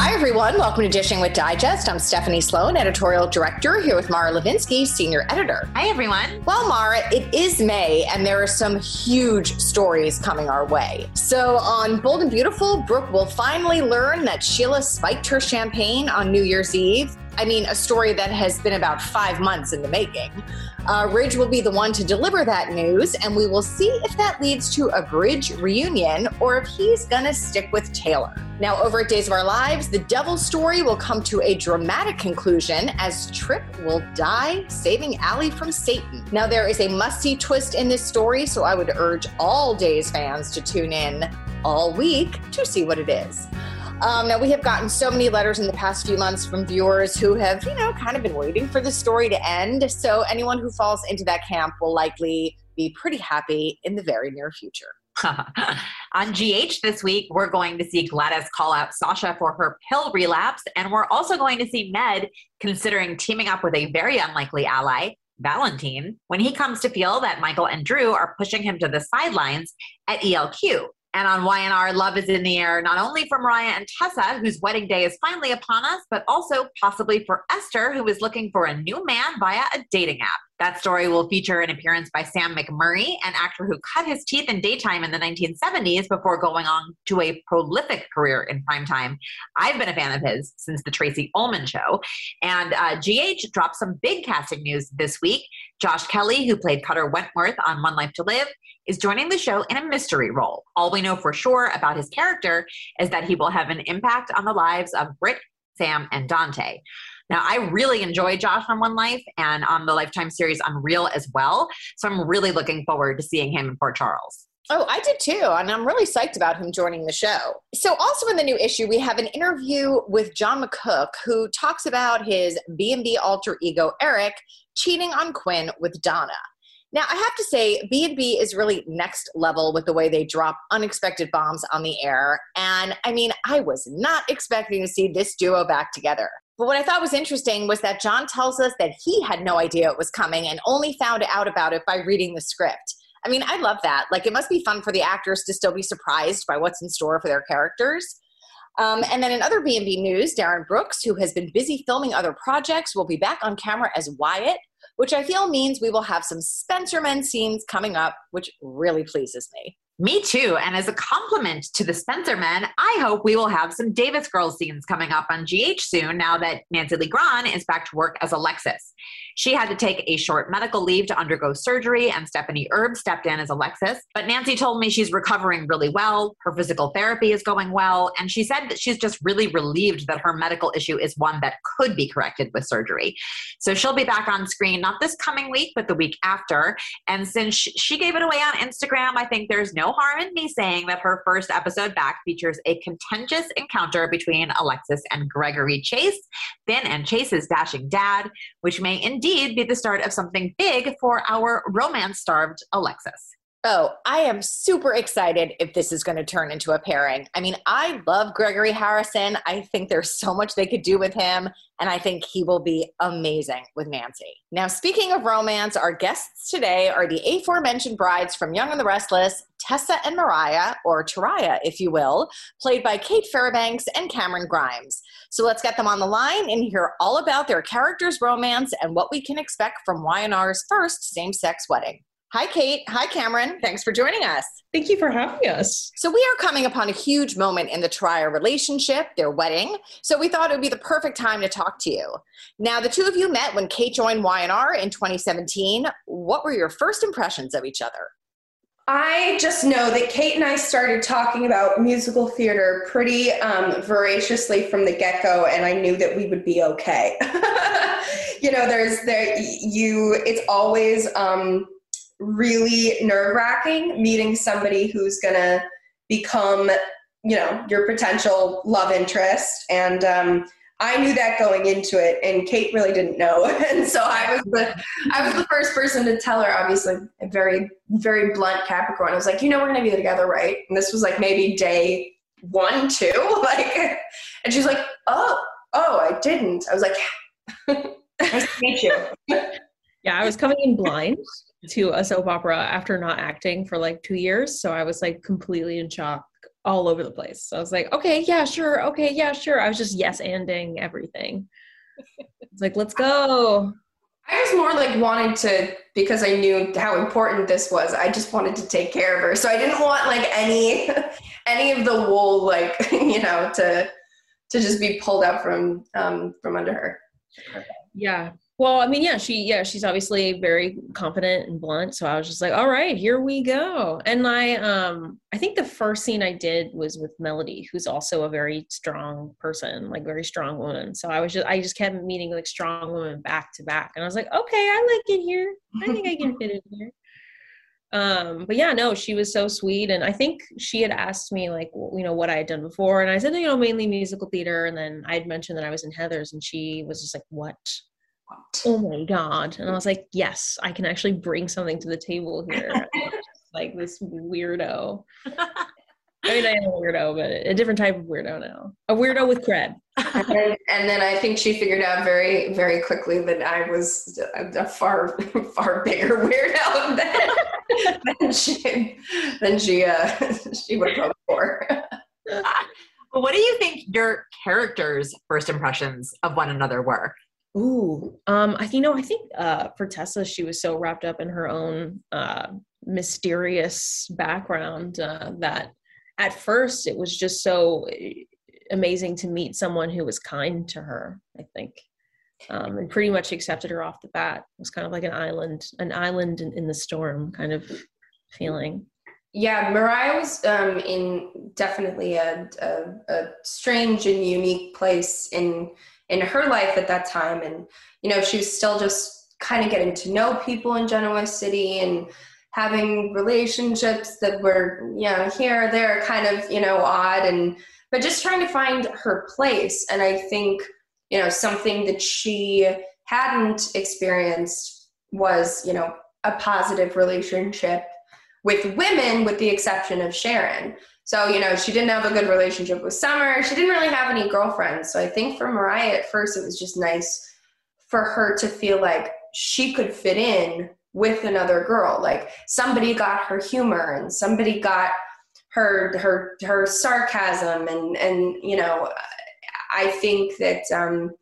Hi, everyone. Welcome to Dishing with Digest. I'm Stephanie Sloan, editorial director, here with Mara Levinsky, senior editor. Hi, everyone. Well, Mara, it is May, and there are some huge stories coming our way. So, on Bold and Beautiful, Brooke will finally learn that Sheila spiked her champagne on New Year's Eve. I mean, a story that has been about five months in the making. Uh, Ridge will be the one to deliver that news, and we will see if that leads to a Bridge reunion or if he's to stick with Taylor. Now, over at Days of Our Lives, the Devil story will come to a dramatic conclusion as Trip will die, saving Allie from Satan. Now, there is a must see twist in this story, so I would urge all Days fans to tune in all week to see what it is. Um, now, we have gotten so many letters in the past few months from viewers who have, you know, kind of been waiting for the story to end. So, anyone who falls into that camp will likely be pretty happy in the very near future. On GH this week, we're going to see Gladys call out Sasha for her pill relapse, and we're also going to see Ned considering teaming up with a very unlikely ally, Valentine, when he comes to feel that Michael and Drew are pushing him to the sidelines at ELQ. And on YNR, love is in the air, not only for Mariah and Tessa, whose wedding day is finally upon us, but also possibly for Esther, who is looking for a new man via a dating app. That story will feature an appearance by Sam McMurray, an actor who cut his teeth in daytime in the 1970s before going on to a prolific career in primetime. I've been a fan of his since The Tracey Ullman Show. And uh, GH dropped some big casting news this week. Josh Kelly, who played Cutter Wentworth on One Life to Live, is joining the show in a mystery role. All we know for sure about his character is that he will have an impact on the lives of Britt, Sam, and Dante. Now, I really enjoy Josh on One Life and on the Lifetime series Unreal as well. So I'm really looking forward to seeing him in Port Charles. Oh, I did too. And I'm really psyched about him joining the show. So, also in the new issue, we have an interview with John McCook, who talks about his B&B alter ego, Eric, cheating on Quinn with Donna. Now, I have to say, B&B is really next level with the way they drop unexpected bombs on the air. And I mean, I was not expecting to see this duo back together. But what I thought was interesting was that John tells us that he had no idea it was coming and only found out about it by reading the script. I mean, I love that. Like, it must be fun for the actors to still be surprised by what's in store for their characters. Um, and then in other B&B news, Darin Brooks, who has been busy filming other projects, will be back on camera as Wyatt, which I feel means we will have some Spencer men scenes coming up, which really pleases me. Me too. And as a compliment to the Spencer men, I hope we will have some Davis Girls scenes coming up on GH soon now that Nancy Lee Grahn is back to work as Alexis. She had to take a short medical leave to undergo surgery, and Stephanie Erb stepped in as Alexis. But Nancy told me she's recovering really well. Her physical therapy is going well. And she said that she's just really relieved that her medical issue is one that could be corrected with surgery. So she'll be back on screen, not this coming week, but the week after. And since she gave it away on Instagram, I think there's no harm in me saying that her first episode back features a contentious encounter between Alexis and Gregory Chase, Finn and Chase's dashing dad, which may indeed be the start of something big for our romance starved Alexis. Oh, I am super excited if this is going to turn into a pairing. I mean, I love Gregory Harrison. I think there's so much they could do with him, and I think he will be amazing with Nancy. Now, speaking of romance, our guests today are the aforementioned brides from Young and the Restless, Tessa and Mariah, or Teriah, if you will, played by Cait Fairbanks and Camryn Grimes. So let's get them on the line and hear all about their characters' romance and what we can expect from Y&R's first same-sex wedding. Hi, Cait. Hi, Camryn. Thanks for joining us. Thank you for having us. So, we are coming upon a huge moment in the Teriah relationship, their wedding. So, we thought it would be the perfect time to talk to you. Now, the two of you met when Cait joined Y&R in 2017. What were your first impressions of each other? I just know that Cait and I started talking about musical theater pretty um, voraciously from the get go, and I knew that we would be okay. you know, there's there you. It's always. Um, really nerve wracking meeting somebody who's going to become, you know, your potential love interest. And um, I knew that going into it, and Cait really didn't know. and so I was the I was the first person to tell her. Obviously, a very very blunt Capricorn. I was like, you know, we're gonna be together, right? And this was like maybe day one, two, like, and she's like, oh, oh, I didn't. I was like, nice to meet you. Yeah, I was coming in blind to a soap opera after not acting for like two years. So I was like completely in shock all over the place. So I was like, okay, yeah, sure. Okay, yeah, sure. I was just yes anding everything. It's like, let's go. I was more like wanted to because I knew how important this was. I just wanted to take care of her. So I didn't want like any any of the wool like, you know, to to just be pulled out from um from under her. Yeah. Well, I mean, yeah, she yeah, she's obviously very confident and blunt. So I was just like, all right, here we go. And I um I think the first scene I did was with Melody, who's also a very strong person, like very strong woman. So I was just I just kept meeting like strong women back to back. And I was like, okay, I like it here. I think I can fit in here. Um, but yeah, no, she was so sweet. And I think she had asked me like, you know, what I had done before. And I said, you know, mainly musical theater. And then I'd mentioned that I was in Heather's and she was just like, what? Oh my god and i was like yes i can actually bring something to the table here like this weirdo I mean, I am a weirdo, but a different type of weirdo now. A weirdo with cred. and, and, then I think she figured out very, very quickly that I was a, a far, far bigger weirdo than, than she, than she, uh, she would have hoped for. what do you think your characters' first impressions of one another were? Ooh, um, I you know I think uh, for Tessa, she was so wrapped up in her own uh, mysterious background uh, that at first it was just so eh, amazing to meet someone who was kind to her. I think, um, and pretty much accepted her off the bat. It was kind of like an island, an island in, in the storm kind of feeling. Yeah, Mariah was um, in definitely a, a, a strange and unique place in in her life at that time. And you know she was still just kind of getting to know people in genoa city and having relationships that were you know here or there kind of you know odd. And but just trying to find her place. And i think you know something that she hadn't experienced was you know a positive relationship with women with the exception of sharon so, you know, she didn't have a good relationship with Summer. She didn't really have any girlfriends. So I think for Mariah at first, it was just nice for her to feel like she could fit in with another girl. Like somebody got her humor and somebody got her her her sarcasm and and you know I think that um,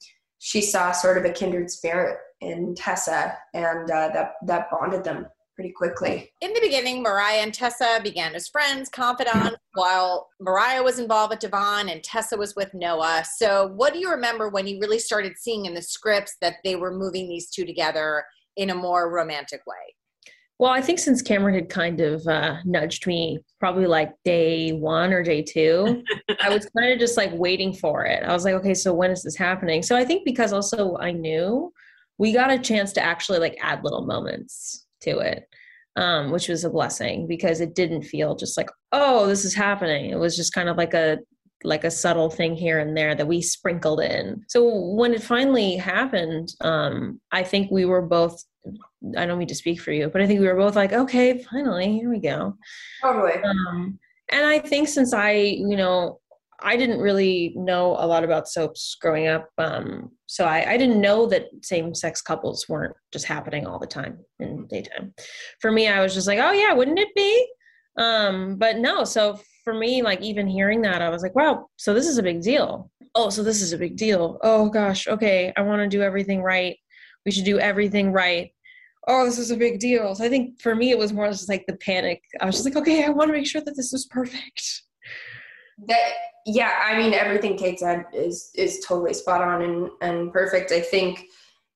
she saw sort of a kindred spirit in Tessa and uh, that that bonded them pretty quickly. In the beginning, Mariah and Tessa began as friends, confidants, while Mariah was involved with Devon and Tessa was with Noah. So, what do you remember when you really started seeing in the scripts that they were moving these two together in a more romantic way? Well, I think since Camryn had kind of uh, nudged me probably like day one or day two, I was kind of just like waiting for it. I was like, okay, so when is this happening? So I think because also I knew we got a chance to actually like add little moments to it, um, which was a blessing because it didn't feel just like, oh, this is happening. It was just kind of like a like a subtle thing here and there that we sprinkled in. So when it finally happened, um, I think we were both I don't mean to speak for you, but I think we were both like, okay, finally, here we go. Totally. Um, and I think since I, you know, I didn't really know a lot about soaps growing up. Um, so I, I didn't know that same sex couples weren't just happening all the time in daytime. For me, I was just like, oh yeah, wouldn't it be? Um, but no, so for me, like even hearing that, I was like, wow, so this is a big deal. Oh, so this is a big deal. Oh gosh, okay, I want to do everything right. We should do everything right. Oh, this is a big deal. So I think for me, it was more just like the panic. I was just like, okay, I want to make sure that this is perfect. That yeah, I mean everything Cait said is is totally spot on and and perfect. I think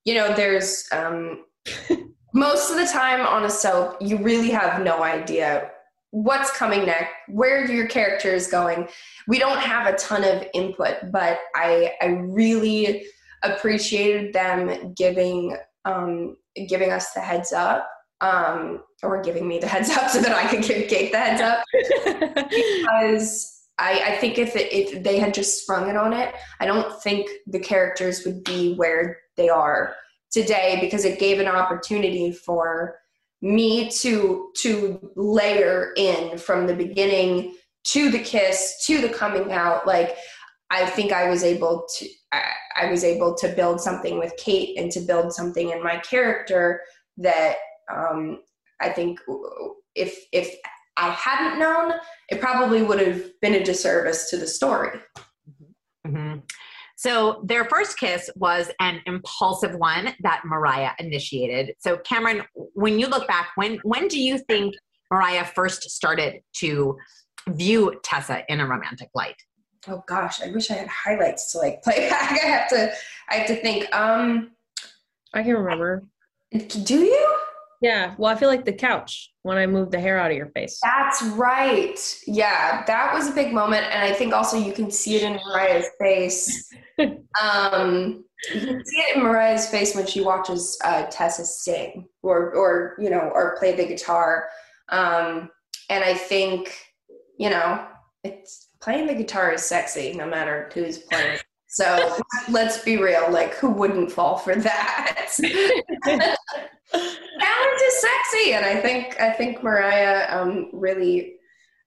you know there's um most of the time on a soap you really have no idea what's coming next, where your character is going. We don't have a ton of input, but I I really appreciated them giving um, giving us the heads up um, or giving me the heads up so that I could give Cait the heads up because I, I think if it, if they had just sprung it on it, I don't think the characters would be where they are today because it gave an opportunity for me to to layer in from the beginning to the kiss to the coming out. Like i think i was able to I, I, was able to build something with cait and to build something in my character that um, i think if if i hadn't known it probably would have been a disservice to the story mm-hmm. So their first kiss was an impulsive one that Mariah initiated. So Camryn, when you look back, when when do you think Mariah first started to view Tessa in a romantic light? Oh gosh, I wish I had highlights to like play back. I have to I have to think. Um I can remember. Do you? Yeah. Well, I feel like the couch when I moved the hair out of your face. That's right. Yeah, that was a big moment, and I think also you can see it in Mariah's face. um, you can see it in Mariah's face when she watches uh, Tessa sing or, or you know, or play the guitar. Um, and I think, you know, it's playing the guitar is sexy no matter who's playing. So let's be real, like who wouldn't fall for that? talent is sexy and i think i think mariah um, really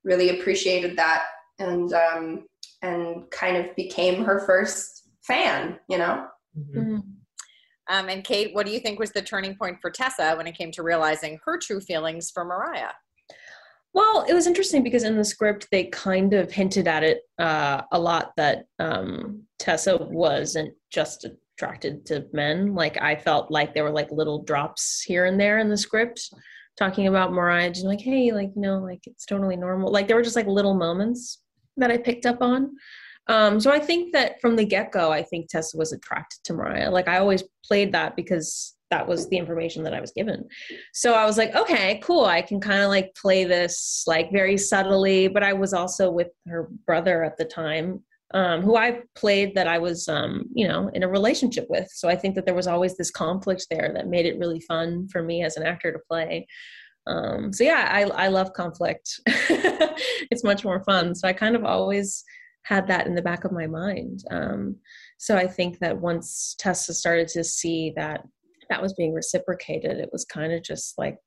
really appreciated that and um, and kind of became her first fan you know mm-hmm. mm-hmm. um, and cait what do you think was the turning point for tessa when it came to realizing her true feelings for mariah well, it was interesting because in the script they kind of hinted at it uh, a lot that um, Tessa wasn't just attracted to men. Like I felt like there were like little drops here and there in the script talking about Mariah, just like, hey, like, you know, like it's totally normal. Like there were just like little moments that I picked up on. Um, so I think that from the get go, I think Tessa was attracted to Mariah. Like I always played that because that was the information that I was given. So I was like, okay, cool. I can kind of like play this like very subtly, but I was also with her brother at the time um, who I played that I was, um, you know, in a relationship with. So I think that there was always this conflict there that made it really fun for me as an actor to play. Um, so yeah, I, I love conflict. it's much more fun. So I kind of always had that in the back of my mind. Um, so I think that once Tessa started to see that that was being reciprocated, it was kind of just like,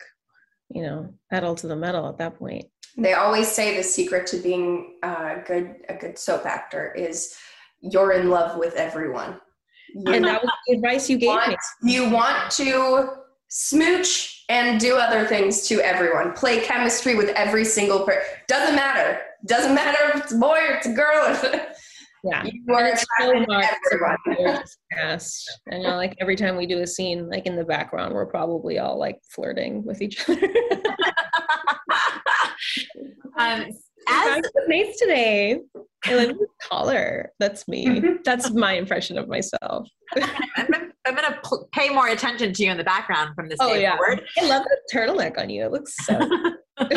you know, pedal to the metal at that point they always say the secret to being a good a good soap actor is you're in love with everyone. You and that was the advice you gave want, me. You want to smooch and do other things to everyone. Play chemistry with every single person. Doesn't matter. Doesn't matter if it's a boy or it's a girl. yeah, you are so much everyone. And you know, like every time we do a scene, like in the background, we're probably all like flirting with each other. Um, as nice today. I your collar. That's me. Mm-hmm. That's my impression of myself. I'm, I'm going to pl- pay more attention to you in the background from this oh, day yeah. forward. I love the turtleneck on you. It looks so. As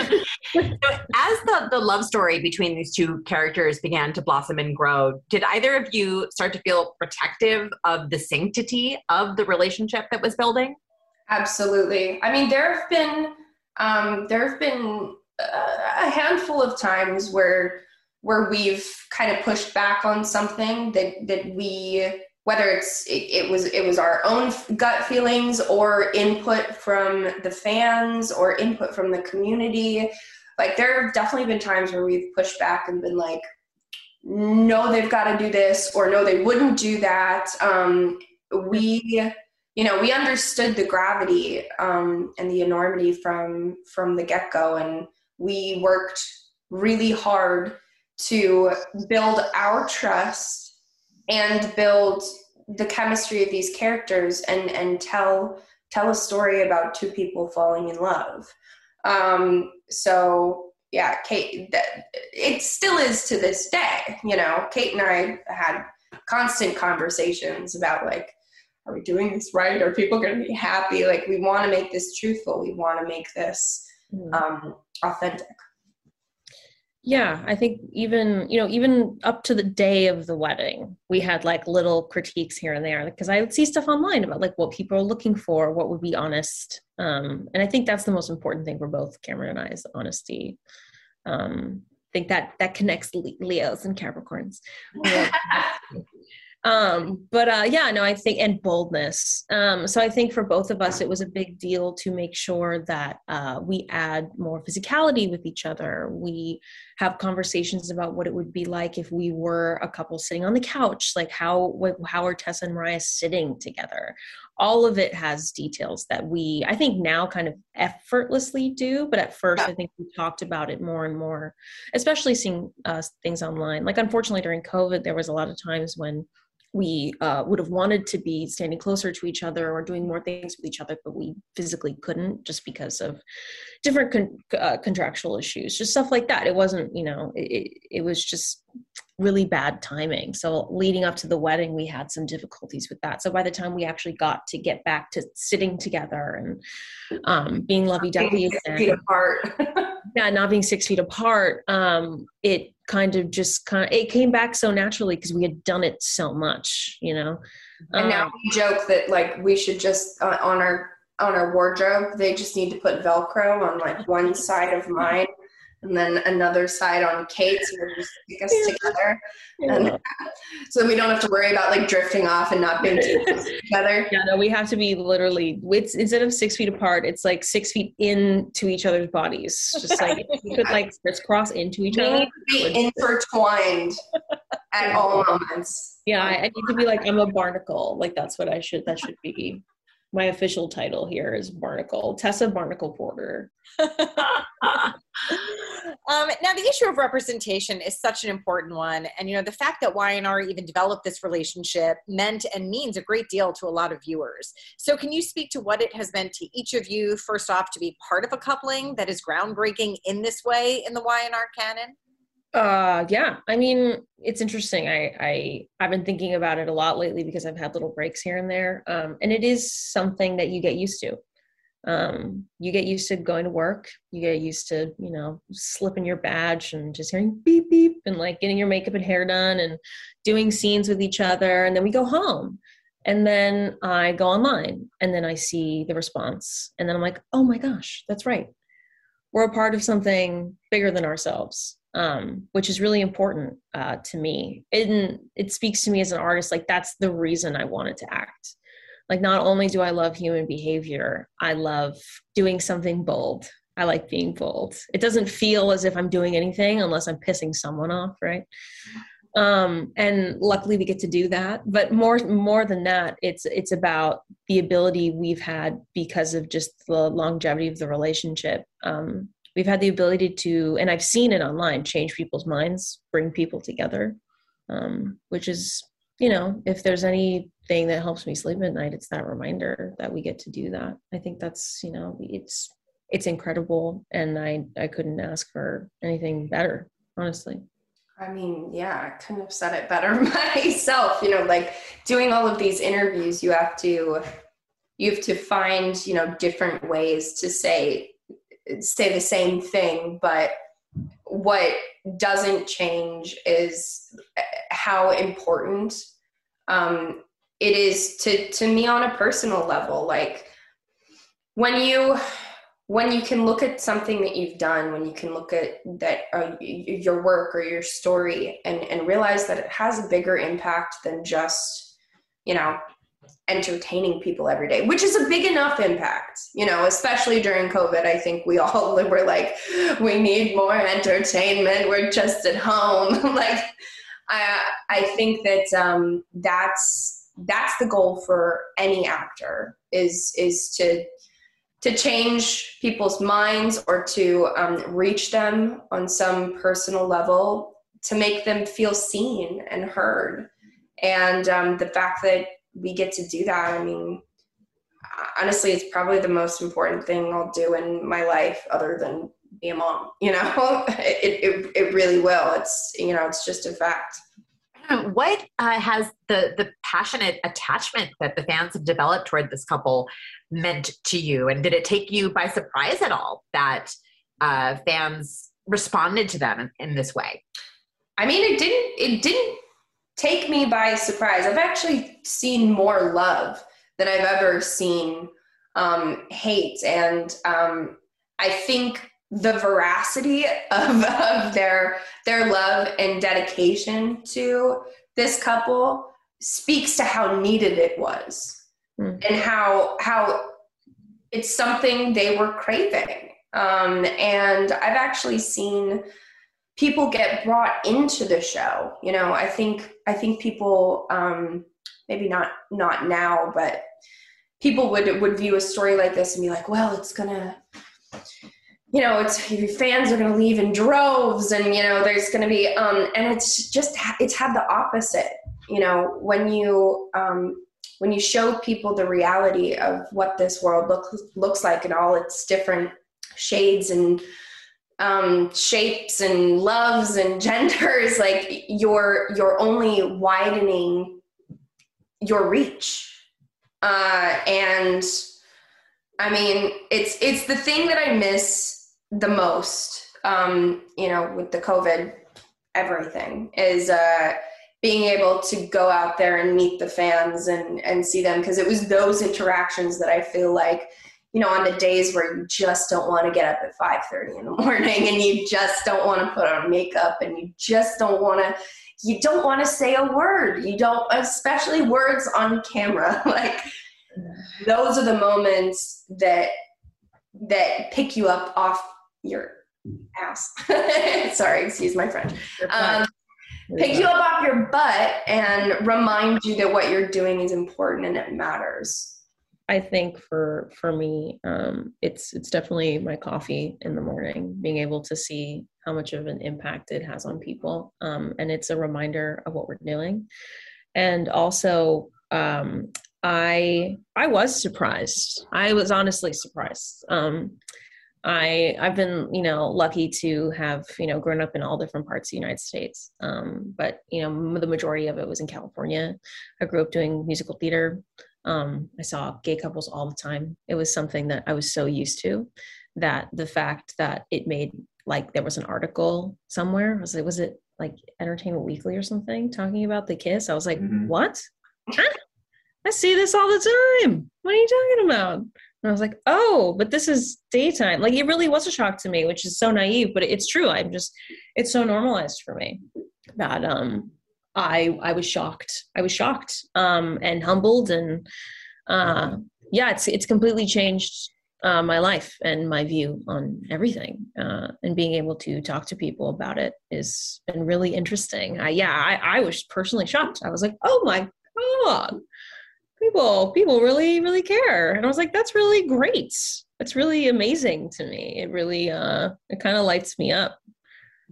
the, the love story between these two characters began to blossom and grow, did either of you start to feel protective of the sanctity of the relationship that was building? Absolutely. I mean, there have been um, there have been a handful of times where where we've kind of pushed back on something that that we whether it's it, it, was it was our own gut feelings or input from the fans or input from the community. Like there have definitely been times where we've pushed back and been like no they've got to do this or no they wouldn't do that. Um, we you know we understood the gravity um, and the enormity from from the get-go and we worked really hard to build our trust and build the chemistry of these characters and and tell tell a story about two people falling in love. Um so yeah cait that, it still is to this day you know cait and i had constant conversations about like are we doing this right? Are people going to be happy? Like we want to make this truthful. We want to make this mm. um authentic yeah i think even you know even up to the day of the wedding we had like little critiques here and there because i would see stuff online about like what people are looking for what would be honest um, and i think that's the most important thing for both camryn and i is honesty. Um, i think that that connects leos and capricorns. Um but uh yeah no i think and boldness. Um so i think for both of us it was a big deal to make sure that uh we add more physicality with each other. We have conversations about what it would be like if we were a couple sitting on the couch like how how are tessa and mariah sitting together all of it has details that we i think now kind of effortlessly do but at first yeah. i think we talked about it more and more especially seeing uh, things online like unfortunately during covid there was a lot of times when we uh, would have wanted to be standing closer to each other or doing more things with each other, but we physically couldn't just because of different con- uh, contractual issues, just stuff like that. It wasn't, you know, it, it was just really bad timing. So leading up to the wedding, we had some difficulties with that. So by the time we actually got to get back to sitting together and um, being lovey-dovey again, apart. yeah, not being six feet apart, um, it kind of just kind of it came back so naturally because we had done it so much, you know. And um, now we joke that like we should just uh, on our on our wardrobe, they just need to put Velcro on like one side of mine and then another side on Cait's and just stick us yeah. together. Yeah. And so we don't have to worry about like drifting off and not being together. Yeah, no, we have to be literally it's instead of six feet apart, it's like six feet into each other's bodies. Just like we could like crisscross into each we other. Need to be intertwined at all moments. Yeah, I, I need to be like I'm a barnacle. Like that's what I should that should be my official title here is Barnacle, Tessa Barnacle Porter. um, now, the issue of representation is such an important one. And, you know, the fact that Y&R even developed this relationship meant and means a great deal to a lot of viewers. So, can you speak to what it has meant to each of you, first off, to be part of a coupling that is groundbreaking in this way in the Y&R canon? uh yeah i mean it's interesting i i i've been thinking about it a lot lately because i've had little breaks here and there um and it is something that you get used to um you get used to going to work. You get used to you know slipping your badge and just hearing beep beep and like getting your makeup and hair done and doing scenes with each other. And then we go home. And then i go online and then i see the response. And then i'm like oh my gosh that's right. We're a part of something bigger than ourselves um, which is really important uh, to me. And it speaks to me as an artist, like that's the reason I wanted to act. Like, not only do I love human behavior, I love doing something bold. I like being bold. It doesn't feel as if I'm doing anything unless I'm pissing someone off, right? Um, and luckily we get to do that. But more more than that, it's it's about the ability we've had because of just the longevity of the relationship. Um, we've had the ability to and i've seen it online change people's minds bring people together um, which is you know if there's anything that helps me sleep at night it's that reminder that we get to do that i think that's you know it's it's incredible and i i couldn't ask for anything better honestly I mean, yeah, I couldn't have said it better myself. You know, like doing all of these interviews, you have to you have to find, you know, different ways to say say the same thing, but what doesn't change is how important um, it is to to me on a personal level. Like when you when you can look at something that you've done, when you can look at that uh, your work or your story and and realize that it has a bigger impact than just you know, entertaining people every day, which is a big enough impact, you know, especially during COVID. I think we all were like, we need more entertainment. We're just at home. like, I, I think that um, that's that's the goal for any actor is is to to change people's minds or to um, reach them on some personal level to make them feel seen and heard. And um, the fact that we get to do that i mean honestly it's probably the most important thing i'll do in my life other than be a mom you know? It, it, it really will. It's you know it's just a fact what uh, has the the passionate attachment that the fans have developed toward this couple meant to you? And did it take you by surprise at all that uh, fans responded to them in, in this way? I mean it didn't it didn't take me by surprise. I've actually seen more love than i've ever seen um, hate. And um, i think the veracity of, of their their love and dedication to this couple speaks to how needed it was mm. and how how it's something they were craving um, and i've actually seen people get brought into the show you know i think i think people um, maybe not not now but people would would view a story like this and be like well it's gonna you know, it's your fans are going to leave in droves, and you know, there's going to be, um, and it's just it's had the opposite. You know, when you um, when you show people the reality of what this world looks looks like and all its different shades and um, shapes and loves and genders, like you're you're only widening your reach, uh, and I mean, it's it's the thing that I miss the most, um, you know, with the COVID everything is uh, being able to go out there and meet the fans and and see them because it was those interactions that I feel like you know on the days where you just don't want to get up at 5:30 in the morning and you just don't want to put on makeup and you just don't want to you don't want to say a word. You don't especially words on camera. Like those are the moments that that pick you up off your ass. Sorry, excuse my French. Um, pick you up off your butt and remind you that what you're doing is important and it matters. I think for for me, um, it's it's definitely my coffee in the morning, being able to see how much of an impact it has on people, um, and it's a reminder of what we're doing. And also, um, I I was surprised. I was honestly surprised. Um, I I've been you know lucky to have you know grown up in all different parts of the United States, um, but you know the majority of it was in California. I grew up doing musical theater. Um, I saw gay couples all the time. It was something that I was so used to that the fact that it made like there was an article somewhere was it was it like Entertainment Weekly or something talking about the kiss. I was like, mm-hmm. what? I see this all the time. What are you talking about? And I was like, oh, but this is daytime. Like it really was a shock to me, which is so naive, but it's true. I'm just, it's so normalized for me that um, I I was shocked. I was shocked um, and humbled, and uh, yeah, it's it's completely changed uh, my life and my view on everything. Uh, and being able to talk to people about it has been really interesting. I, yeah, I, I was personally shocked. I was like, oh my god, people people really really care. And i was like that's really great. That's really amazing to me. It really uh it kind of lights me up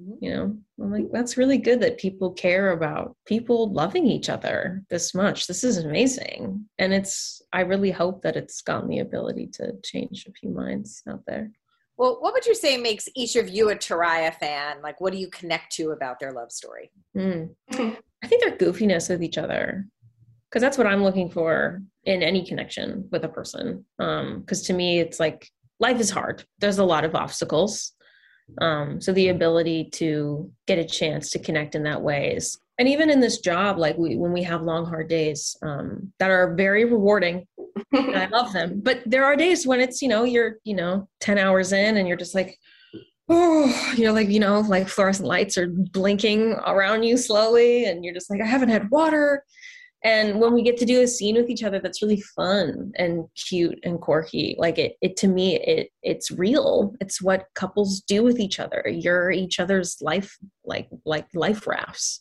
mm-hmm. you know? I'm like that's really good that people care about people loving each other this much. This is amazing. And it's i really hope that it's gotten the ability to change a few minds out there. Well what would you say makes each of you a Teriah fan? Like what do you connect to about their love story? Mm. i think their goofiness with each other because that's what I'm looking for in any connection with a person. Because um, to me, it's like life is hard. There's a lot of obstacles. Um, so the ability to get a chance to connect in that way is, and even in this job, like we when we have long hard days um, that are very rewarding, I love them. But there are days when it's you know you're you know ten hours in and you're just like. Oh, you're like, you know, like fluorescent lights are blinking around you slowly, and you're just like, I haven't had water and when we get to do a scene with each other that's really fun and cute and quirky. Like it it to me it it's real. It's what couples do with each other. You're each other's life like like life rafts.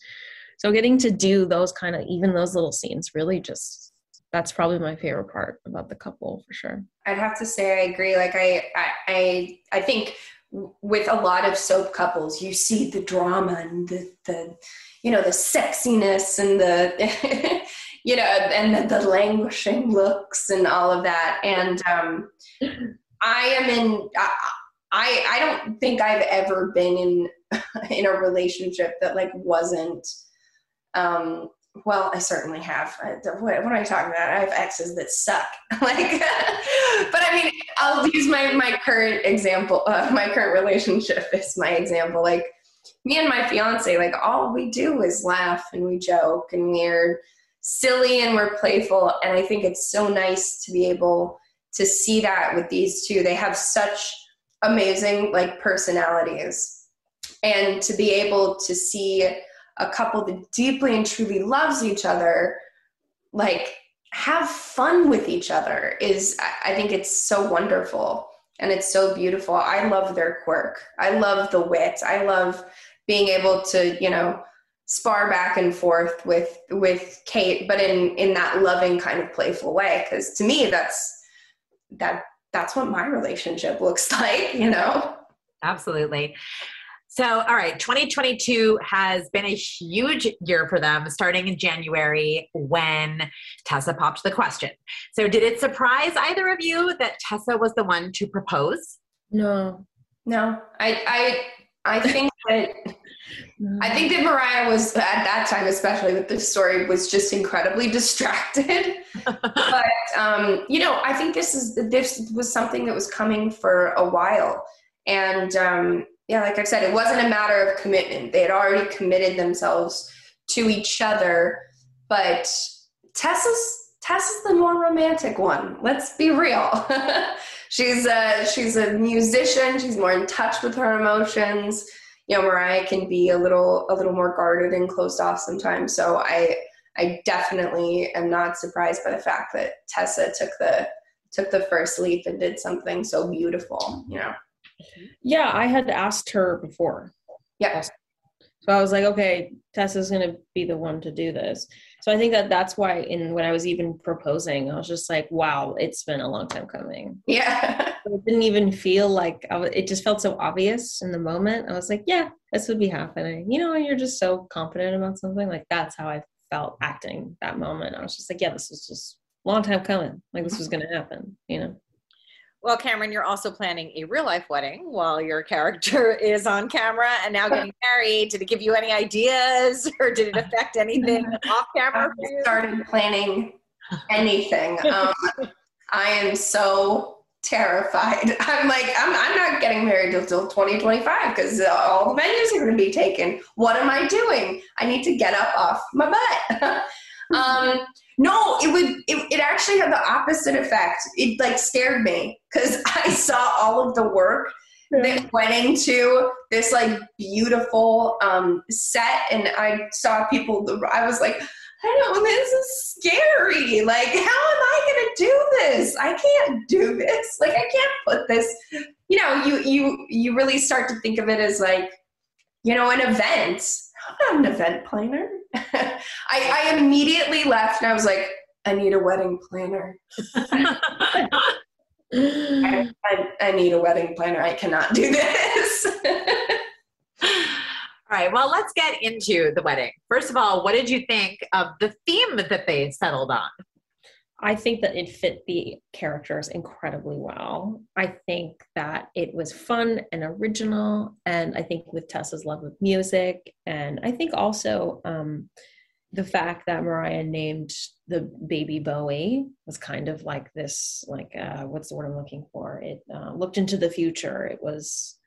So getting to do those kind of even those little scenes really just that's probably my favorite part about the couple for sure. I'd have to say i agree. Like i i i, think with a lot of soap couples you see the drama and the the you know the sexiness and the you know and the, the, languishing looks and all of that. And um, i am in I, I don't think i've ever been in in a relationship that like wasn't um well i certainly have. I, what, what am i talking about? I have exes that suck. Like but i mean i'll use my my current example uh, my current relationship is my example. Like me and my fiance, like all we do is laugh and we joke and we're silly and we're playful. And I think it's so nice to be able to see that with these two. They have such amazing like personalities. And to be able to see a couple that deeply and truly loves each other, like have fun with each other is I think it's so wonderful and it's so beautiful. I love their quirk. I love the wit. I love being able to you know spar back and forth with with Cait, but in in that loving kind of playful way. Because to me, that's that that's what my relationship looks like. You know. Absolutely. So, all right, 2022 has been a huge year for them, starting in January when Tessa popped the question. So, did it surprise either of you that Tessa was the one to propose? No, no. I I I think that I think that Mariah was at that time, especially with this story, was just incredibly distracted. but um, you know, I think this is this was something that was coming for a while, and um, yeah, like I said, it wasn't a matter of commitment. They had already committed themselves to each other, but Tessa's Tessa's the more romantic one. Let's be real. she's a she's a musician. She's more in touch with her emotions you know mariah can be a little a little more guarded and closed off sometimes. So i i definitely am not surprised by the fact that tessa took the took the first leap and did something so beautiful you know? Yeah i had asked her before. Yeah so i was like okay tessa's gonna be the one to do this. So i think that that's why in when i was even proposing i was just like wow it's been a long time coming. Yeah. It didn't even feel like was, it just felt so obvious in the moment. I was like yeah this would be happening. You know you're just so confident about something like that's how i felt acting that moment. I was just like yeah this is just long time coming. Like this was going to happen you know well, Camryn, you're also planning a real life wedding while your character is on camera and now getting married. Did it give you any ideas or did it affect anything off camera? I started planning anything. Um, I am so terrified. I'm like, I'm, I'm not getting married until 2025 because all the venues are going to be taken. What am I doing? I need to get up off my butt. um, no, it would. It, it actually had the opposite effect. It like scared me because I saw all of the work that went into this like beautiful um, set, and I saw people. I was like, I don't. This is scary. Like, how am I going to do this? I can't do this. Like, I can't put this. You know, you you you really start to think of it as like, you know, an event. I'm not an event planner. I, I immediately left and I was like, I need a wedding planner. I, I, I, need a wedding planner. I cannot do this. all right, well, let's get into the wedding. First of all, what did you think of the theme that they settled on? I think that it fit the characters incredibly well. I think that it was fun and original. And I think with Tessa's love of music, and I think also um, the fact that Mariah named the baby Bowie was kind of like this, like, uh, what's the word I'm looking for? It uh, looked into the future. It was,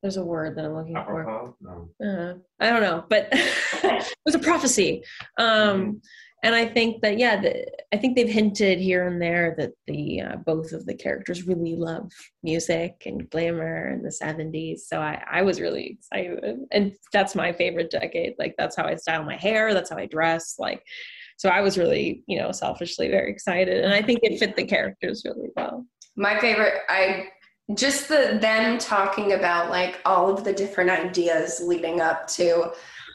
there's a word that I'm looking for. No. Uh, I don't know, but it was a prophecy. Um, mm-hmm and I think that yeah, the, I think they've hinted here and there that the uh, both of the characters really love music and glamour in the '70s. So I, I was really excited, and that's my favorite decade. Like that's how I style my hair, that's how I dress. Like So I was really, you know, selfishly very excited. And I think it fit the characters really well. My favorite, I just the them talking about like all of the different ideas leading up to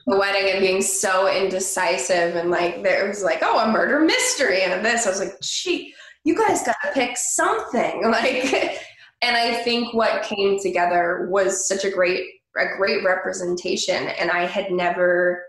the wedding and being so indecisive and like there was like oh a murder mystery and this. I was like gee you guys gotta pick something. Like and i think what came together was such a great a great representation and i had never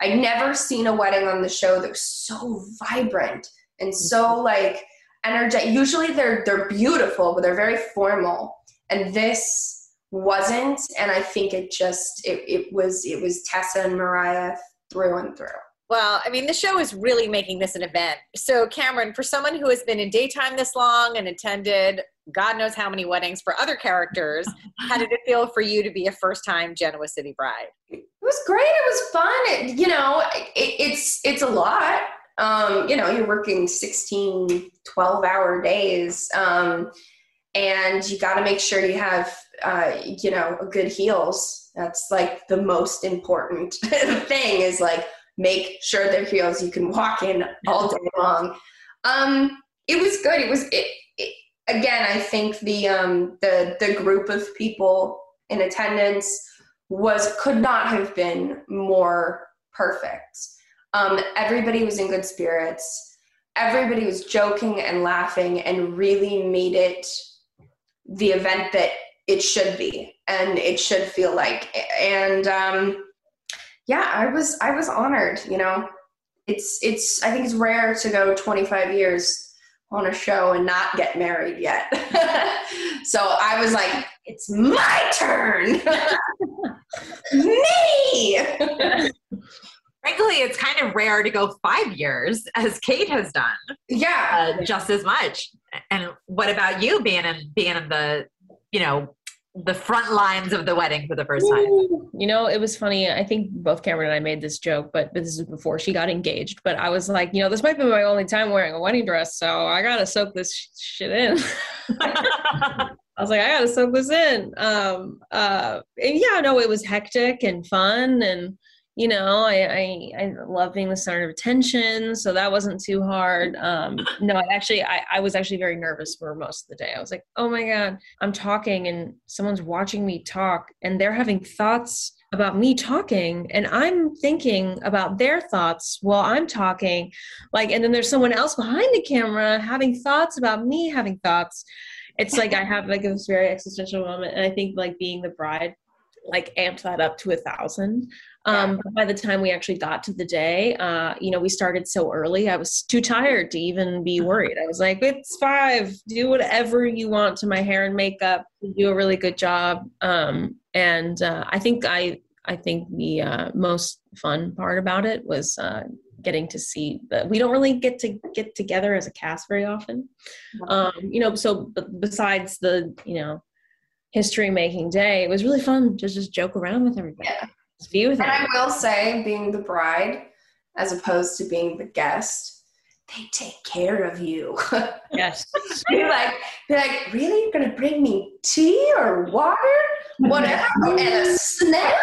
i'd never seen a wedding on the show that was so vibrant and so mm-hmm. like energetic usually they're they're beautiful but they're very formal and this wasn't and i think it just it, it was it was tessa and mariah through and through. Well, I mean, the show is really making this an event. So, Camryn, for someone who has been in daytime this long and attended God knows how many weddings for other characters, how did it feel for you to be a first time Genoa City bride? it was great. It was fun. It, you know it, it's it's a lot. Um you know you're working 16 12 hour days. Um and you got to make sure you have uh you know good heels that's like the most important thing is like make sure they're heels you can walk in all day long um it was good it was it, it again i think the um the the group of people in attendance was could not have been more perfect. Um, everybody was in good spirits. Everybody was joking and laughing and really made it the event that it should be and it should feel like. And um, yeah, I was I was honored. You know, it's it's I think it's rare to go 25 years on a show and not get married yet. so I was like, it's my turn. Me. Frankly, it's kind of rare to go five years, as Cait has done, Yeah. uh, just as much. And what about you being in being in the, you know, the front lines of the wedding for the first time? You know, it was funny. I think both Camryn and I made this joke, but this is before she got engaged. But I was like, you know, this might be my only time wearing a wedding dress, so I gotta soak this shit in. I was like, I gotta soak this in. Um, uh, and yeah, no, it was hectic and fun, and you know, I, I I love being the center of attention, so that wasn't too hard. Um, no, I actually, I, I was actually very nervous for most of the day. I was like, oh my god, I'm talking, and someone's watching me talk, and they're having thoughts about me talking and i'm thinking about their thoughts while i'm talking like and then there's someone else behind the camera having thoughts about me having thoughts it's like i have like this very existential moment and i think like being the bride like amped that up to a thousand um by the time we actually got to the day uh you know we started so early i was too tired to even be worried. I was like it's five. Do whatever you want to my hair and makeup. You do a really good job. Um and uh, i think i i think the uh, most fun part about it was uh getting to see the we don't really get to get together as a cast very often. Um you know so b- besides the you know history making day it was really fun to just joke around with everybody. Yeah. Be with And I will say, being the bride as opposed to being the guest, they take care of you. yes They're like, they're like, really? You're gonna bring me tea or water, whatever, and a snack?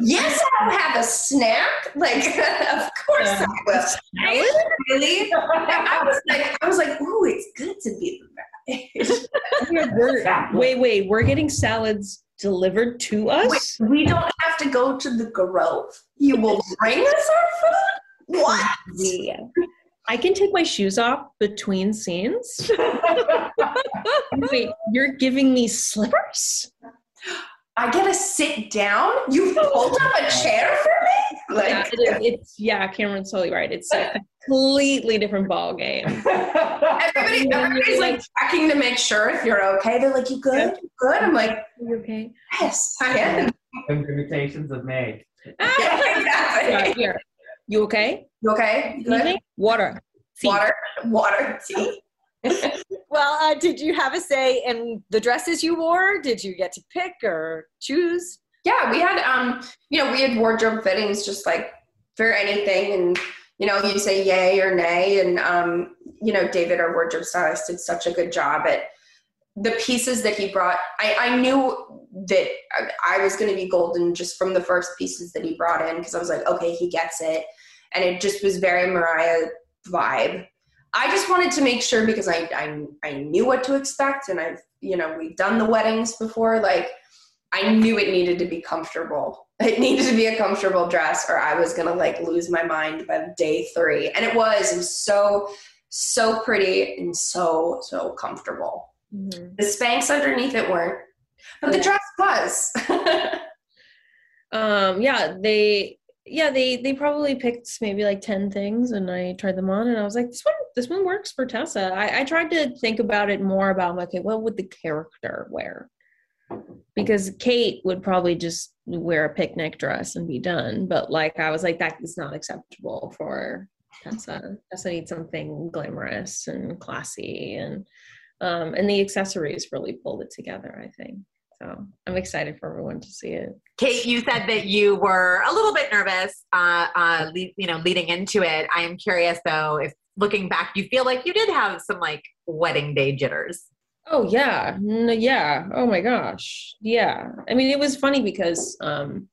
Yes, I'll have a snack. Like, of course I will. Really? I was like, I was like, ooh, it's good to be the bride. Wait wait we're getting salads delivered to us Wait, we don't have to go to the Grove. You will bring us our food. What? Yeah. I can take my shoes off between scenes. Wait, you're giving me slippers? I get to sit down. You pulled up a chair for me. Like, Yeah, it is. It's yeah, Camryn's totally right. It's a completely different ball game. everybody, everybody's like checking to make sure if you're okay. They're like, "You good? You good?" I'm like, You okay? "Yes, I am." Invitations of May. Yeah, Yeah, exactly. here. You okay? You okay? You good? Water. Tea. Water, water, tea. Well, uh, did you have a say in the dresses you wore? Did you get to pick or choose? Yeah, we had um, you know, we had wardrobe fittings just like for anything, and you know, you say yay or nay, and um, you know, David, our wardrobe stylist, did such a good job at the pieces that he brought. I, I knew that I, I was going to be golden just from the first pieces that he brought in because I was like, okay, he gets it. and it just was very Mariah vibe. I just wanted to make sure because I, I I knew what to expect and I've you know we've done the weddings before like I knew it needed to be comfortable. It needed to be a comfortable dress or I was gonna like lose my mind by day three. And it was, it was so, so pretty and so, so comfortable. Mm-hmm. The Spanx underneath it weren't, but the dress was. um yeah, they yeah, they they probably picked maybe like 10 things and I tried them on and I was like, this one this one works for Tessa. I, I tried to think about it more about like, okay, what would the character wear? because Cait would probably just wear a picnic dress and be done. But like I was like, that is not acceptable for Tessa. Tessa needs something glamorous and classy and um and the accessories really pulled it together, I think. So I'm excited for everyone to see it. Cait, you said that you were a little bit nervous, uh, uh, le- you know, leading into it. I am curious though, if looking back, you feel like you did have some like wedding day jitters. Oh yeah, yeah. Oh my gosh, yeah. I mean, it was funny because um,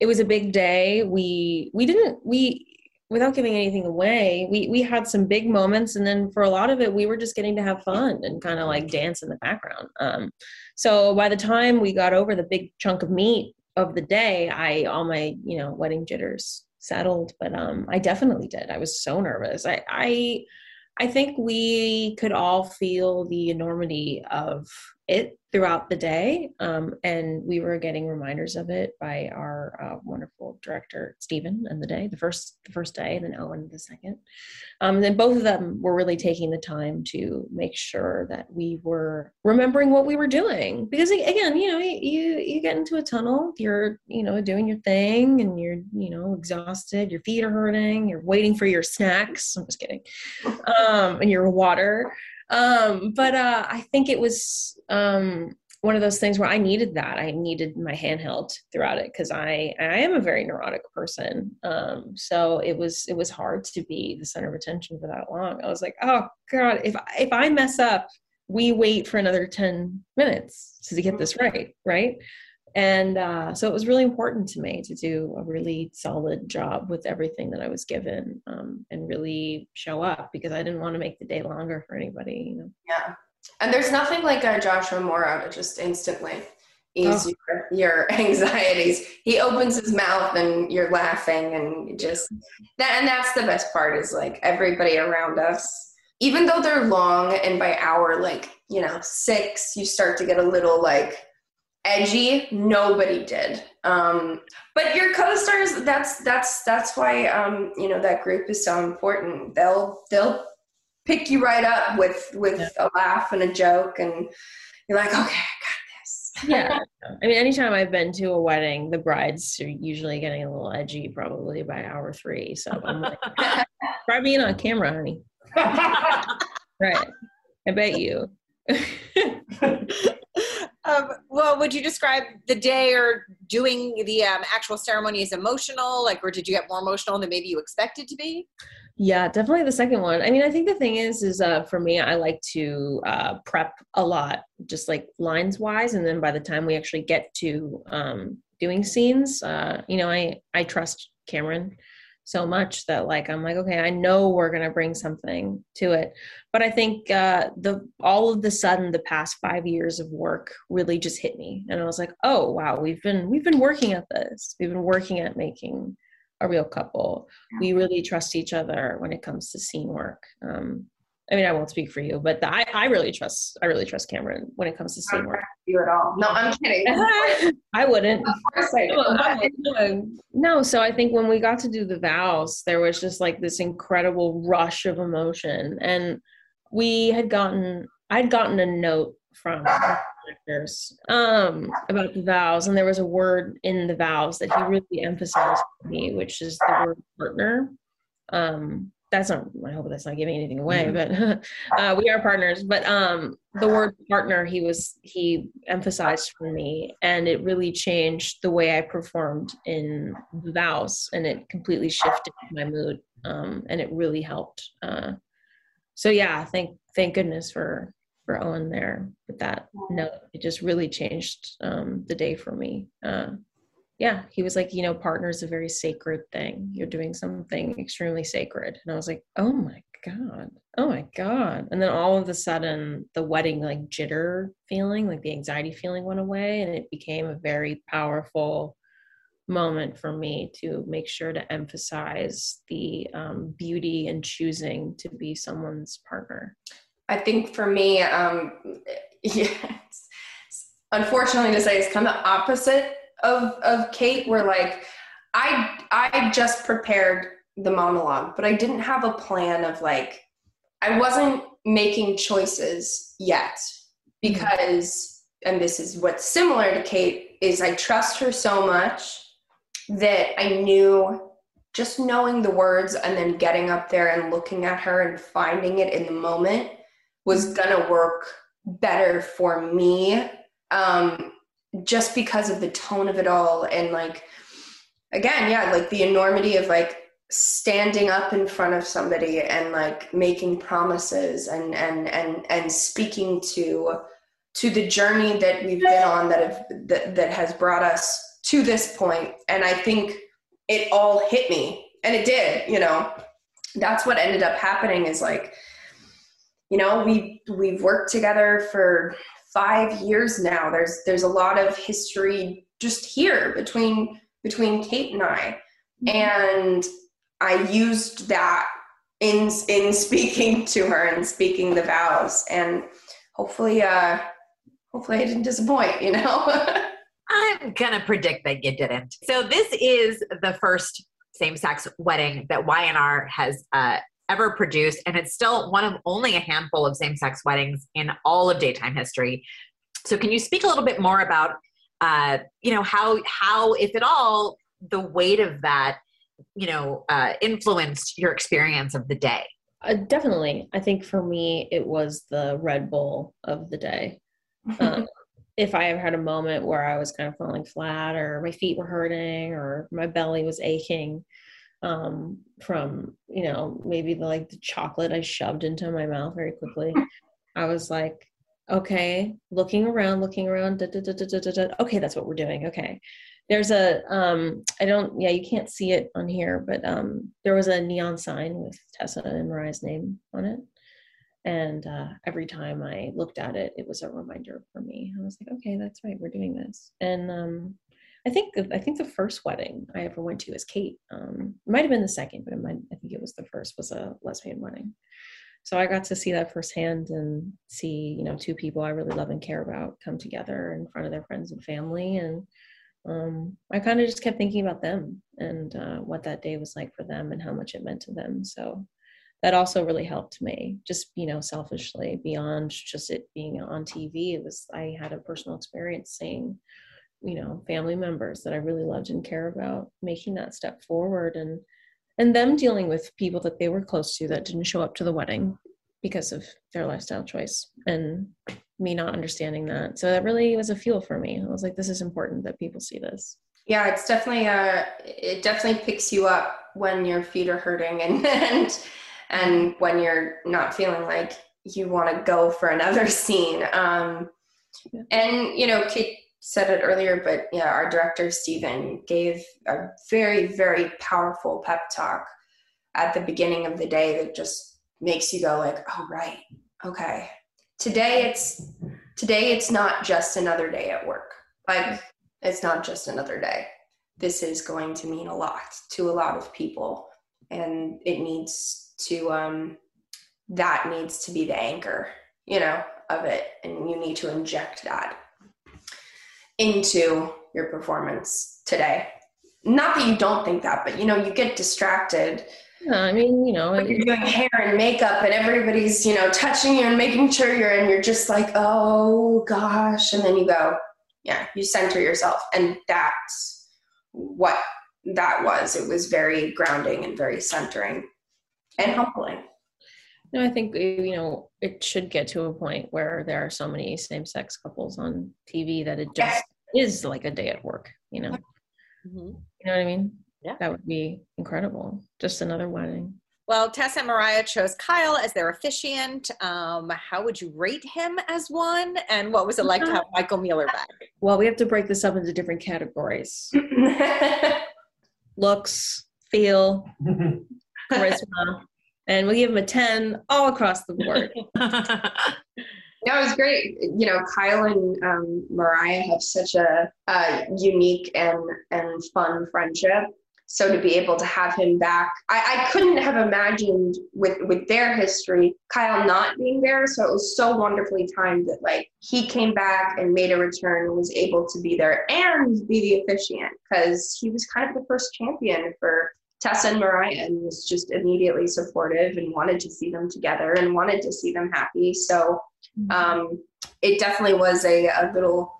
it was a big day. We we didn't we without giving anything away. We we had some big moments, and then for a lot of it, we were just getting to have fun and kind of like dance in the background. Um, so by the time we got over the big chunk of meat of the day, I all my you know wedding jitters settled. But um, I definitely did. I was so nervous. I I I think we could all feel the enormity of it throughout the day. Um, and we were getting reminders of it by our uh, wonderful director, Stephen, and the day, the first, the first day, and then Owen the second. Um, and then both of them were really taking the time to make sure that we were remembering what we were doing. Because again, you know, you, you get into a tunnel, you're, you know, doing your thing and you're, you know, exhausted, your feet are hurting, you're waiting for your snacks. I'm just kidding. Um, and your water um, but uh, I think it was um, one of those things where I needed that. I needed my handheld throughout it because I I am a very neurotic person. Um, so it was it was hard to be the center of attention for that long. I was like, oh god, if if I mess up, we wait for another ten minutes to get this right, right? And uh, so it was really important to me to do a really solid job with everything that I was given um, and really show up because I didn't want to make the day longer for anybody. You know? Yeah, and there's nothing like a Joshua Morrow to just instantly ease oh. your, your anxieties. He opens his mouth and you're laughing and just that, and that's the best part is like everybody around us. Even though they're long and by hour like you know six, you start to get a little like edgy nobody did. Um, but your co-stars that's that's that's why um, you know that group is so important. They'll they'll pick you right up with with yeah. a laugh and a joke and you're like okay i got this. Yeah. I mean anytime i've been to a wedding the brides are usually getting a little edgy probably by hour three. So i'm like try being on camera honey. Right. I bet you um, well, would you describe the day or doing the um, actual ceremony as emotional? Like, or did you get more emotional than maybe you expected to be? Yeah, definitely the second one. I mean, I think the thing is, is uh, for me, I like to uh, prep a lot, just like lines wise, and then by the time we actually get to um, doing scenes, uh, you know, I I trust Camryn so much that like i'm like okay i know we're to bring something to it. But i think uh the all of the sudden the past five years of work really just hit me and i was like oh wow we've been we've been working at this. We've been working at making a real couple. We really trust each other when it comes to scene work um I mean, I won't speak for you, but the, I, I really trust, I really trust Camryn when it comes to scene work. You at all? No, I'm kidding. I wouldn't. I no, so I think when we got to do the vows, there was just like this incredible rush of emotion, and we had gotten, I'd gotten a note from actors um, about the vows, and there was a word in the vows that he really emphasized to me, which is the word partner. Um, that's not i hope that's not giving anything away mm-hmm. but uh, we are partners. But um the word partner he was he emphasized for me and it really changed the way i performed in the vows and it completely shifted my mood um and it really helped uh so yeah thank thank goodness for for owen there with that note. It just really changed um the day for me uh yeah, he was like, you know, partner is a very sacred thing. You're doing something extremely sacred. And I was like, oh my God. Oh my God. And then all of a sudden, the wedding, like jitter feeling, like the anxiety feeling went away. And it became a very powerful moment for me to make sure to emphasize the um, beauty and choosing to be someone's partner. I think for me, um, yeah, unfortunately to say, it's kind of opposite of of Cait were like I I just prepared the monologue, but I didn't have a plan of like I wasn't making choices yet because and this is what's similar to Cait is I trust her so much that I knew just knowing the words and then getting up there and looking at her and finding it in the moment was gonna work better for me. Um, just because of the tone of it all and like again yeah like the enormity of like standing up in front of somebody and like making promises and and and and speaking to to the journey that we've been on that have that, that has brought us to this point. And i think it all hit me and it did you know? That's what ended up happening is like you know we we've worked together for five years now. There's there's a lot of history just here between between Cait and I, mm-hmm. and I used that in in speaking to her and speaking the vows, and hopefully, uh, hopefully I didn't disappoint. You know. I'm gonna predict that you didn't. So this is the first same-sex wedding that Y&R has uh, ever produced, and it's still one of only a handful of same sex weddings in all of daytime history. So, can you speak a little bit more about, uh, you know, how how, if at all, the weight of that, you know, uh, influenced your experience of the day? Uh, definitely, I think for me, it was the Red Bull of the day. Um, if I ever had a moment where I was kind of falling flat, or my feet were hurting, or my belly was aching, um, from you know maybe the like the chocolate I shoved into my mouth very quickly. I was like, okay, looking around, looking around. Da, da, da, okay, that's what we're doing. Okay, there's a um, I don't yeah you can't see it on here, but um, there was a neon sign with Tessa and Mariah's name on it. And uh, every time I looked at it, it was a reminder for me. I was like, okay, that's right, we're doing this. And um, I think I think the first wedding I ever went to as Cait. Um, it might have been the second, but might, I think it was the first. Was a lesbian wedding. So I got to see that firsthand and see you know two people I really love and care about come together in front of their friends and family, and um, I kind of just kept thinking about them and uh, what that day was like for them and how much it meant to them. So that also really helped me just you know selfishly beyond just it being on tv it was i had a personal experience seeing you know family members that i really loved and care about making that step forward and and them dealing with people that they were close to that didn't show up to the wedding because of their lifestyle choice and me not understanding that. So that really was a fuel for me. I was like this is important that people see this. Yeah it's definitely uh it definitely picks you up when your feet are hurting and and and when you're not feeling like you want to go for another scene. Um and you know Cait, said it earlier, but yeah, our director Stephen gave a very, very powerful pep talk at the beginning of the day that just makes you go like, "Oh right, okay." Today it's today it's not just another day at work. Like it's not just another day. This is going to mean a lot to a lot of people, and it needs to um, that needs to be the anchor, you know, of it, and you need to inject that into your performance today. Not that you don't think that, but you know, you get distracted. Yeah, I mean, you know, you're doing hair and makeup and everybody's, you know, touching you and making sure you're and you're just like, oh gosh. And then you go, yeah, you center yourself. And that's what that was. It was very grounding and very centering and humbling. No, I think you know it should get to a point where there are so many same-sex couples on TV that it just is like a day at work. You know, mm-hmm. you know what I mean? Yeah, that would be incredible. Just another wedding. Well, Tessa and Mariah chose Kyle as their officiant. Um, how would you rate him as one? And what was it like to have Michael Mealor back? Well, we have to break this up into different categories looks, feel, charisma. And we'll give him a 10 all across the board. No, it was great. You know, Kyle and um, Mariah have such a, uh unique and and fun friendship. So to be able to have him back, I, I couldn't have imagined with with their history, Kyle not being there. So it was so wonderfully timed that like he came back and made a return, and was able to be there and be the officiant because he was kind of the first champion for Tessa and Mariah and was just immediately supportive and wanted to see them together and wanted to see them happy. So um, it definitely was a, a little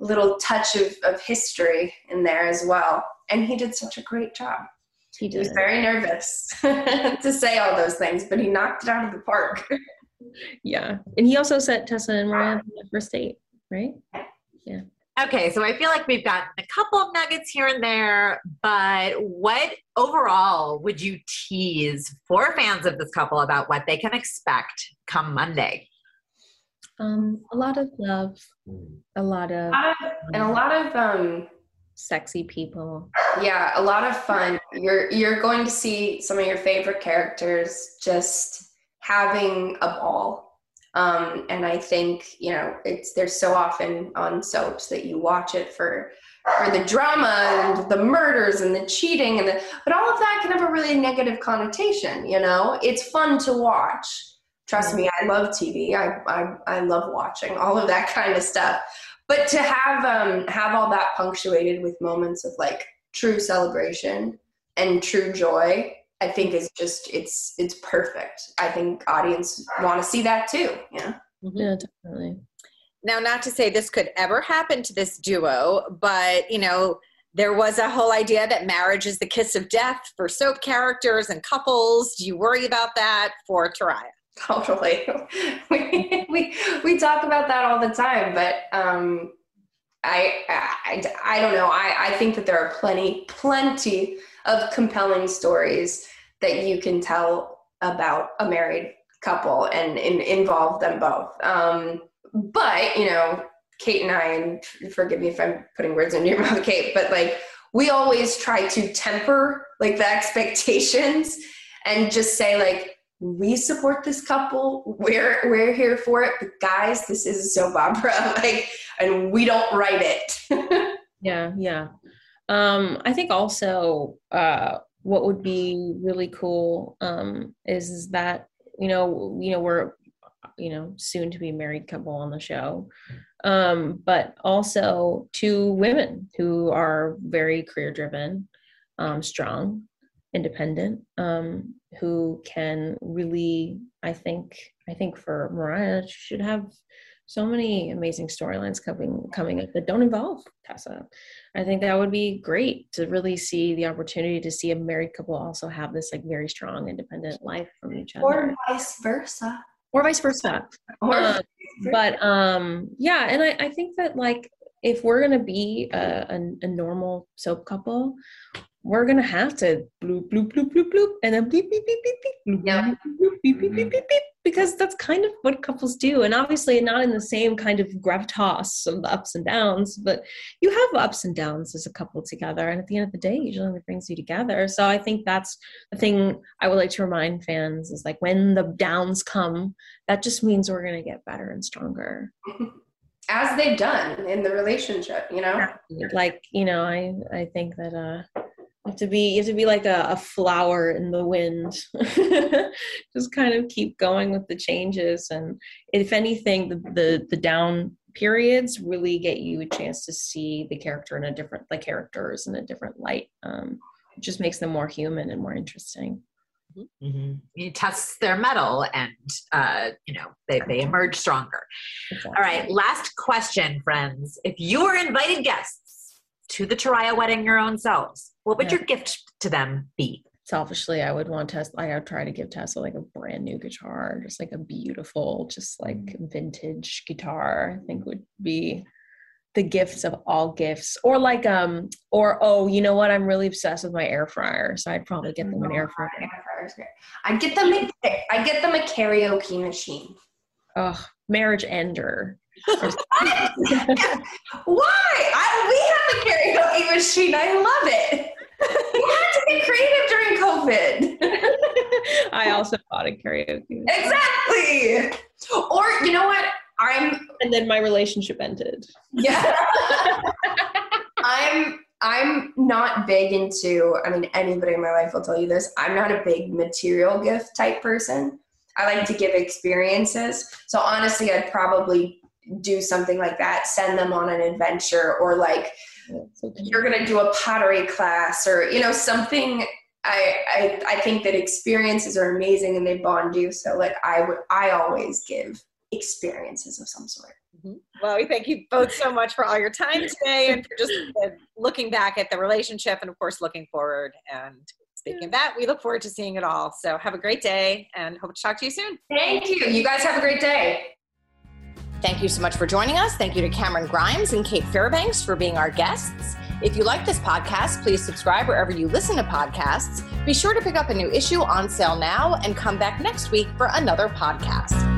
little touch of, of history in there as well. And he did such a great job. He He was very nervous to say all those things, but he knocked it out of the park. Yeah. And he also set Tessa and Mariah on the first date, right? Okay, so I feel like we've gotten a couple of nuggets here and there, but what overall would you tease for fans of this couple about what they can expect come Monday? Um, a lot of love, a lot of and a lot of um, sexy people. yeah, a lot of fun. You're you're going to see some of your favorite characters just having a ball. Um, and I think you know it's there's so often on soaps that you watch it for for the drama and the murders and the cheating and the but all of that can have a really negative connotation. You know, it's fun to watch. Trust me, I love TV. I, I I love watching all of that kind of stuff. But to have um have all that punctuated with moments of like true celebration and true joy, I think is just it's it's perfect. I think audience want to see that too. You know. Yeah, definitely. Now, not to say this could ever happen to this duo, but you know, there was a whole idea that marriage is the kiss of death for soap characters and couples. Do you worry about that for Teriah? Totally. we, we we talk about that all the time, but um, I, I I don't know. I I think that there are plenty plenty of compelling stories that you can tell about a married couple and, involve them both. Um, but you know, Cait and I, and forgive me if I'm putting words in your mouth, Cait, but like we always try to temper like the expectations and just say like we support this couple. We're we're here for it. But guys, this is a soap opera, like, and we don't write it. Yeah, yeah. Um, I think also uh, what would be really cool um, is, that you know you know we're you know soon to be married couple on the show, um, but also two women who are very career driven, um, strong, independent, um, who can really I think I think for Mariah should have so many amazing storylines coming coming up that don't involve Tessa. I think that would be great to really see the opportunity to see a married couple also have this like very strong independent life from each other, or vice versa. or vice versa. Or Um, but um, yeah, and I, I think that like if we're gonna be a, a, a normal soap couple, we're gonna have to bloop bloop bloop bloop bloop and then bleep beep beep beep beep bloop, Yeah. bloop, beep beep beep beep beep because that's kind of what couples do and obviously not in the same kind of gravitas of the ups and downs but you have ups and downs as a couple together and at the end of the day usually what brings you together so i think that's the thing i would like to remind fans is like when the downs come that just means we're going to get better and stronger as they've done in the relationship, you know. like you know i i think that uh have to be you have to be like a, a flower in the wind. Just kind of keep going with the changes. And if anything the, the the down periods really get you a chance to see the character in a different the characters in a different light um it just makes them more human and more interesting. You test their mettle and, uh, you know, they, they emerge stronger. All right, last question, friends. If you were invited guests to the Teriah wedding your own selves, what would Yeah. your gift to them be? selfishly i would want tessa i would try to give tessa like a brand new guitar just like a beautiful just like vintage guitar i think would be the gifts of all gifts. Or like um or oh you know what? I'm really obsessed with my air fryer so i'd probably get them an air fryer. I get them a, i get them a karaoke machine. Oh marriage ender. Why? I, we have a karaoke machine. I love it you had to be creative during covid i also bought a karaoke machine. exactly or you know what I'm and then my relationship ended. Yeah. I'm I'm not big into I mean anybody in my life will tell you this. I'm not a big material gift type person. I like to give experiences. So honestly, I'd probably do something like that, send them on an adventure or like okay. you're going to do a pottery class or you know something I, I I think that experiences are amazing and they bond you. So like I would I always give experiences of some sort. Mm-hmm. Well, we thank you both so much for all your time today and for just uh, looking back at the relationship and, of course, looking forward. And speaking of that, we look forward to seeing it all. So have a great day and hope to talk to you soon. Thank you. You guys have a great day. Thank you so much for joining us. Thank you to Camryn Grimes and Cait Fairbanks for being our guests. If you like this podcast, please subscribe wherever you listen to podcasts. Be sure to pick up a new issue on sale now and come back next week for another podcast.